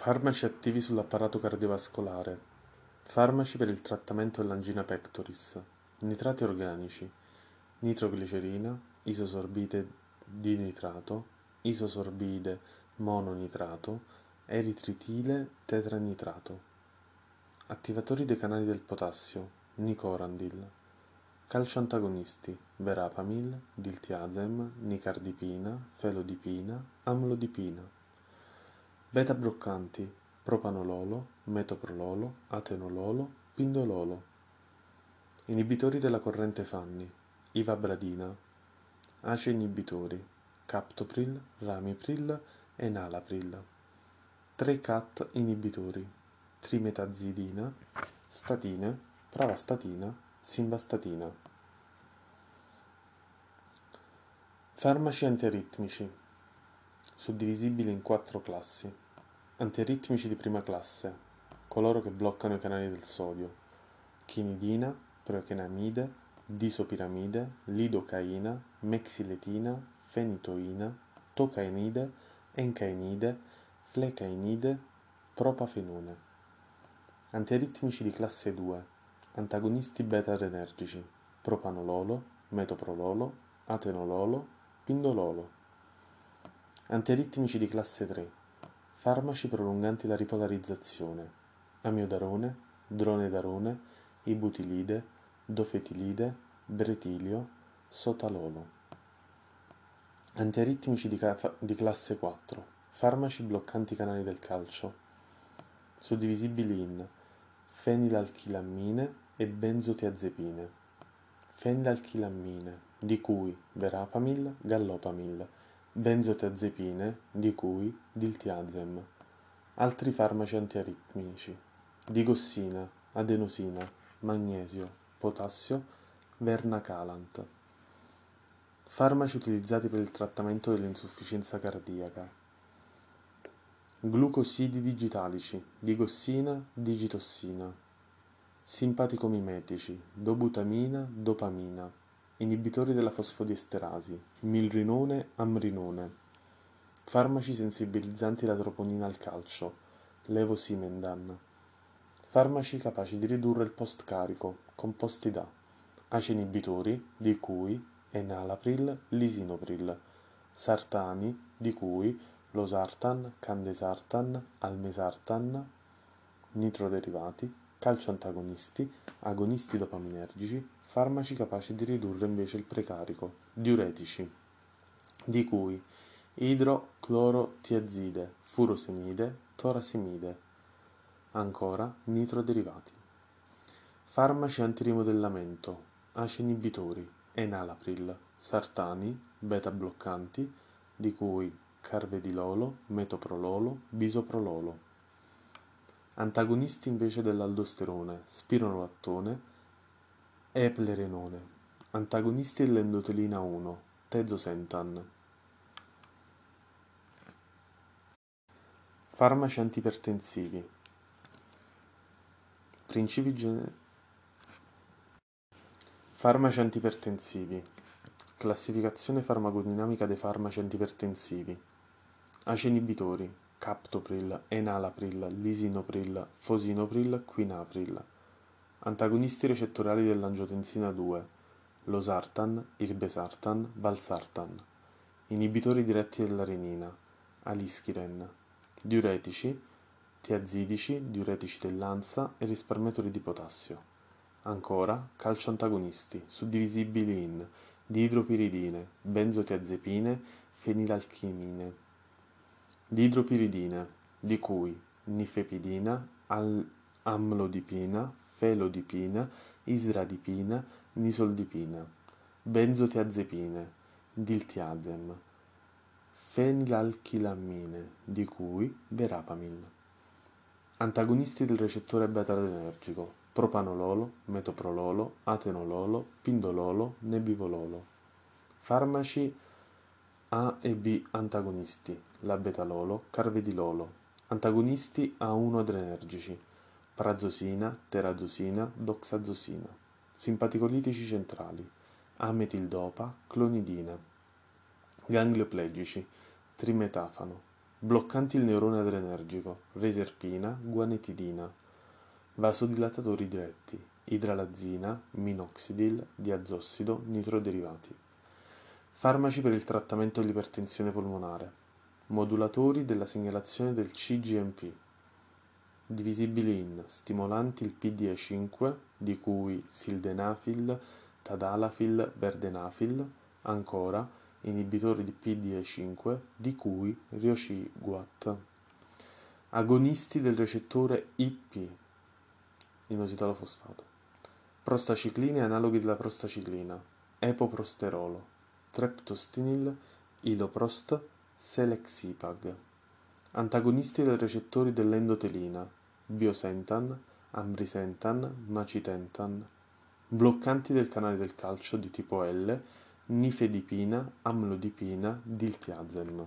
Farmaci attivi sull'apparato cardiovascolare. Farmaci per il trattamento dell'angina pectoris. Nitrati organici. Nitroglicerina, isosorbide di nitrato, isosorbide mononitrato, eritritile tetranitrato. Attivatori dei canali del potassio. Nicorandil. Calcio antagonisti. Verapamil, diltiazem, nicardipina, felodipina, amlodipina. Beta bloccanti, propanololo, metoprololo, atenololo, pindololo. Inibitori della corrente Fanni, ivabradina. ACE inibitori, captopril, ramipril e nalapril. 3-CAT inibitori, trimetazidina, statine, pravastatina, simvastatina. Farmaci antiaritmici suddivisibili in quattro classi. Antiaritmici di prima classe, coloro che bloccano i canali del sodio, chinidina, proechenamide, disopiramide, lidocaina, mexiletina, fenitoina, tocainide, encainide, flecainide, propafenone. Antiaritmici di classe 2, antagonisti beta-adrenergici, propanololo, metoprololo, atenololo, pindololo. Antiaritmici di classe 3. Farmaci prolunganti la ripolarizzazione. Amiodarone, dronedarone, ibutilide, dofetilide, bretilio, sotalolo. Antiaritmici di, di classe 4. Farmaci bloccanti i canali del calcio. Suddivisibili in fenilalchilammine e benzotiazepine. Fenilalchilammine, di cui verapamil, gallopamil benzotiazepine, di cui diltiazem, altri farmaci antiaritmici, digossina, adenosina, magnesio, potassio, vernacalant. Farmaci utilizzati per il trattamento dell'insufficienza cardiaca. Glucosidi digitalici, digossina, digitossina. Simpaticomimetici, dobutamina, dopamina inibitori della fosfodiesterasi, milrinone, amrinone, farmaci sensibilizzanti la troponina al calcio, levosimendan, farmaci capaci di ridurre il post-carico, composti da ACE inibitori, di cui enalapril, lisinopril, sartani, di cui losartan, candesartan, almesartan, nitroderivati, calcio antagonisti, agonisti dopaminergici, farmaci capaci di ridurre invece il precarico, diuretici, di cui idroclorotiazide, furosemide, torasemide, ancora nitroderivati. Farmaci antirimodellamento, ACE inibitori, enalapril, sartani, beta bloccanti, di cui carvedilolo, metoprololo, bisoprololo. Antagonisti invece dell'aldosterone, spironolattone, Eplerenone, antagonisti dell'endotelina 1, tezosentan. Farmaci antipertensivi. Principi gen... Farmaci antipertensivi. Classificazione farmacodinamica dei farmaci antipertensivi. ACE inibitori, captopril, enalapril, lisinopril, fosinopril, quinapril Antagonisti recettoriali dell'angiotensina 2, losartan, irbesartan, valsartan. Inibitori diretti della renina, alischiren. Diuretici, tiazidici, diuretici dell'ansa e risparmiatori di potassio. Ancora, calcio antagonisti, suddivisibili in diidropiridine, benzotiazepine, fenilalchimine. Diidropiridine, di cui nifepidina, amlodipina, felodipina, isradipina, nisoldipina, benzotiazepine, diltiazem, fenilalchilammine, di cui verapamil. Antagonisti del recettore beta-adrenergico, propanololo, metoprololo, atenololo, pindololo, nebivololo. Farmaci A e B antagonisti, labetalolo, carvedilolo. Antagonisti A1 adrenergici, prazosina, terazosina, doxazosina, simpaticolitici centrali, ametildopa, clonidina, ganglioplegici, trimetafano, bloccanti il neurone adrenergico, reserpina, guanetidina, vasodilatatori diretti, idralazina, minoxidil, diazossido, nitroderivati. Farmaci per il trattamento dell'ipertensione polmonare, modulatori della segnalazione del CGMP, divisibili in stimolanti il PDE5, di cui sildenafil, tadalafil, verdenafil, ancora inibitori di PDE5, di cui riociguat, agonisti del recettore IP, inositolo fosfato, prostacicline analoghi della prostaciclina, epoprosterolo, treptostinil, iloprost, selexipag, antagonisti dei recettori dell'endotelina, biosentan, ambrisentan, macitentan, bloccanti del canale del calcio di tipo L, nifedipina, amlodipina, diltiazem.